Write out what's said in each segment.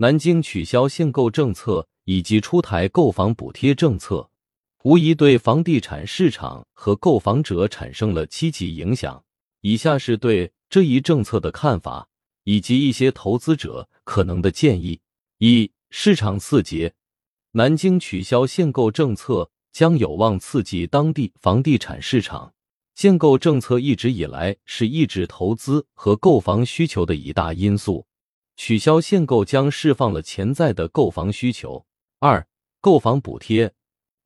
南京取消限购政策以及出台购房补贴政策，无疑对房地产市场和购房者产生了积极影响。以下是对这一政策的看法，以及一些投资者可能的建议：一、市场刺激，南京取消限购政策将有望刺激当地房地产市场。限购政策一直以来是抑制投资和购房需求的一大因素，取消限购将释放了潜在的购房需求。二、购房补贴，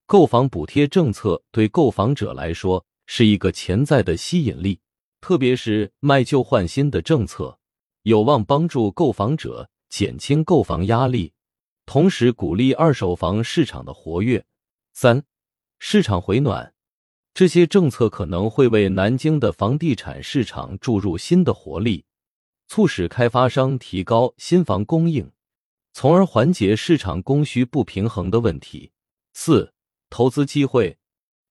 购房补贴政策对购房者来说是一个潜在的吸引力，特别是卖旧换新的政策，有望帮助购房者减轻购房压力，同时鼓励二手房市场的活跃。三、市场回暖。这些政策可能会为南京的房地产市场注入新的活力，促使开发商提高新房供应，从而缓解市场供需不平衡的问题。四、投资机会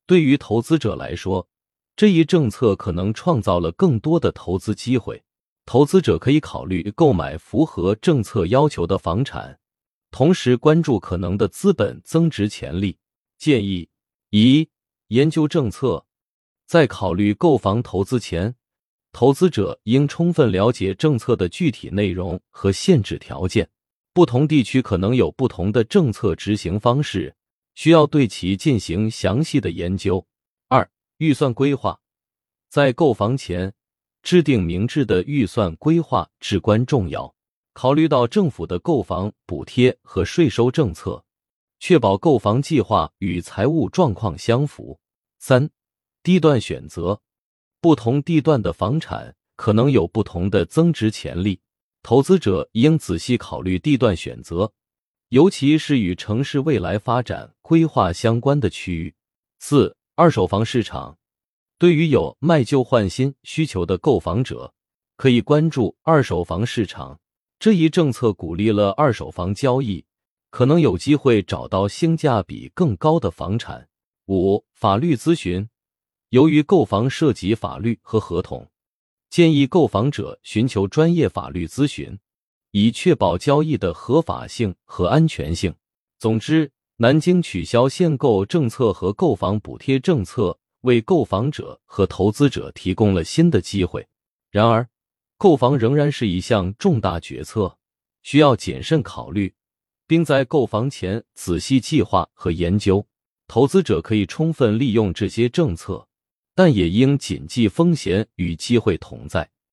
对于投资者来说，这一政策可能创造了更多的投资机会。投资者可以考虑购买符合政策要求的房产，同时关注可能的资本增值潜力。建议一。研究政策，在考虑购房投资前，投资者应充分了解政策的具体内容和限制条件。不同地区可能有不同的政策执行方式，需要对其进行详细的研究。二、预算规划，在购房前制定明智的预算规划至关重要。考虑到政府的购房补贴和税收政策。确保购房计划与财务状况相符。三、地段选择，不同地段的房产可能有不同的增值潜力，投资者应仔细考虑地段选择，尤其是与城市未来发展规划相关的区域。四、二手房市场，对于有卖旧换新需求的购房者，可以关注二手房市场。这一政策鼓励了二手房交易。可能有机会找到性价比更高的房产。五、法律咨询，由于购房涉及法律和合同，建议购房者寻求专业法律咨询，以确保交易的合法性和安全性。总之，南京取消限购政策和购房补贴政策为购房者和投资者提供了新的机会。然而，购房仍然是一项重大决策，需要谨慎考虑。并在购房前仔细计划和研究。投资者可以充分利用这些政策，但也应谨记风险与机会同在。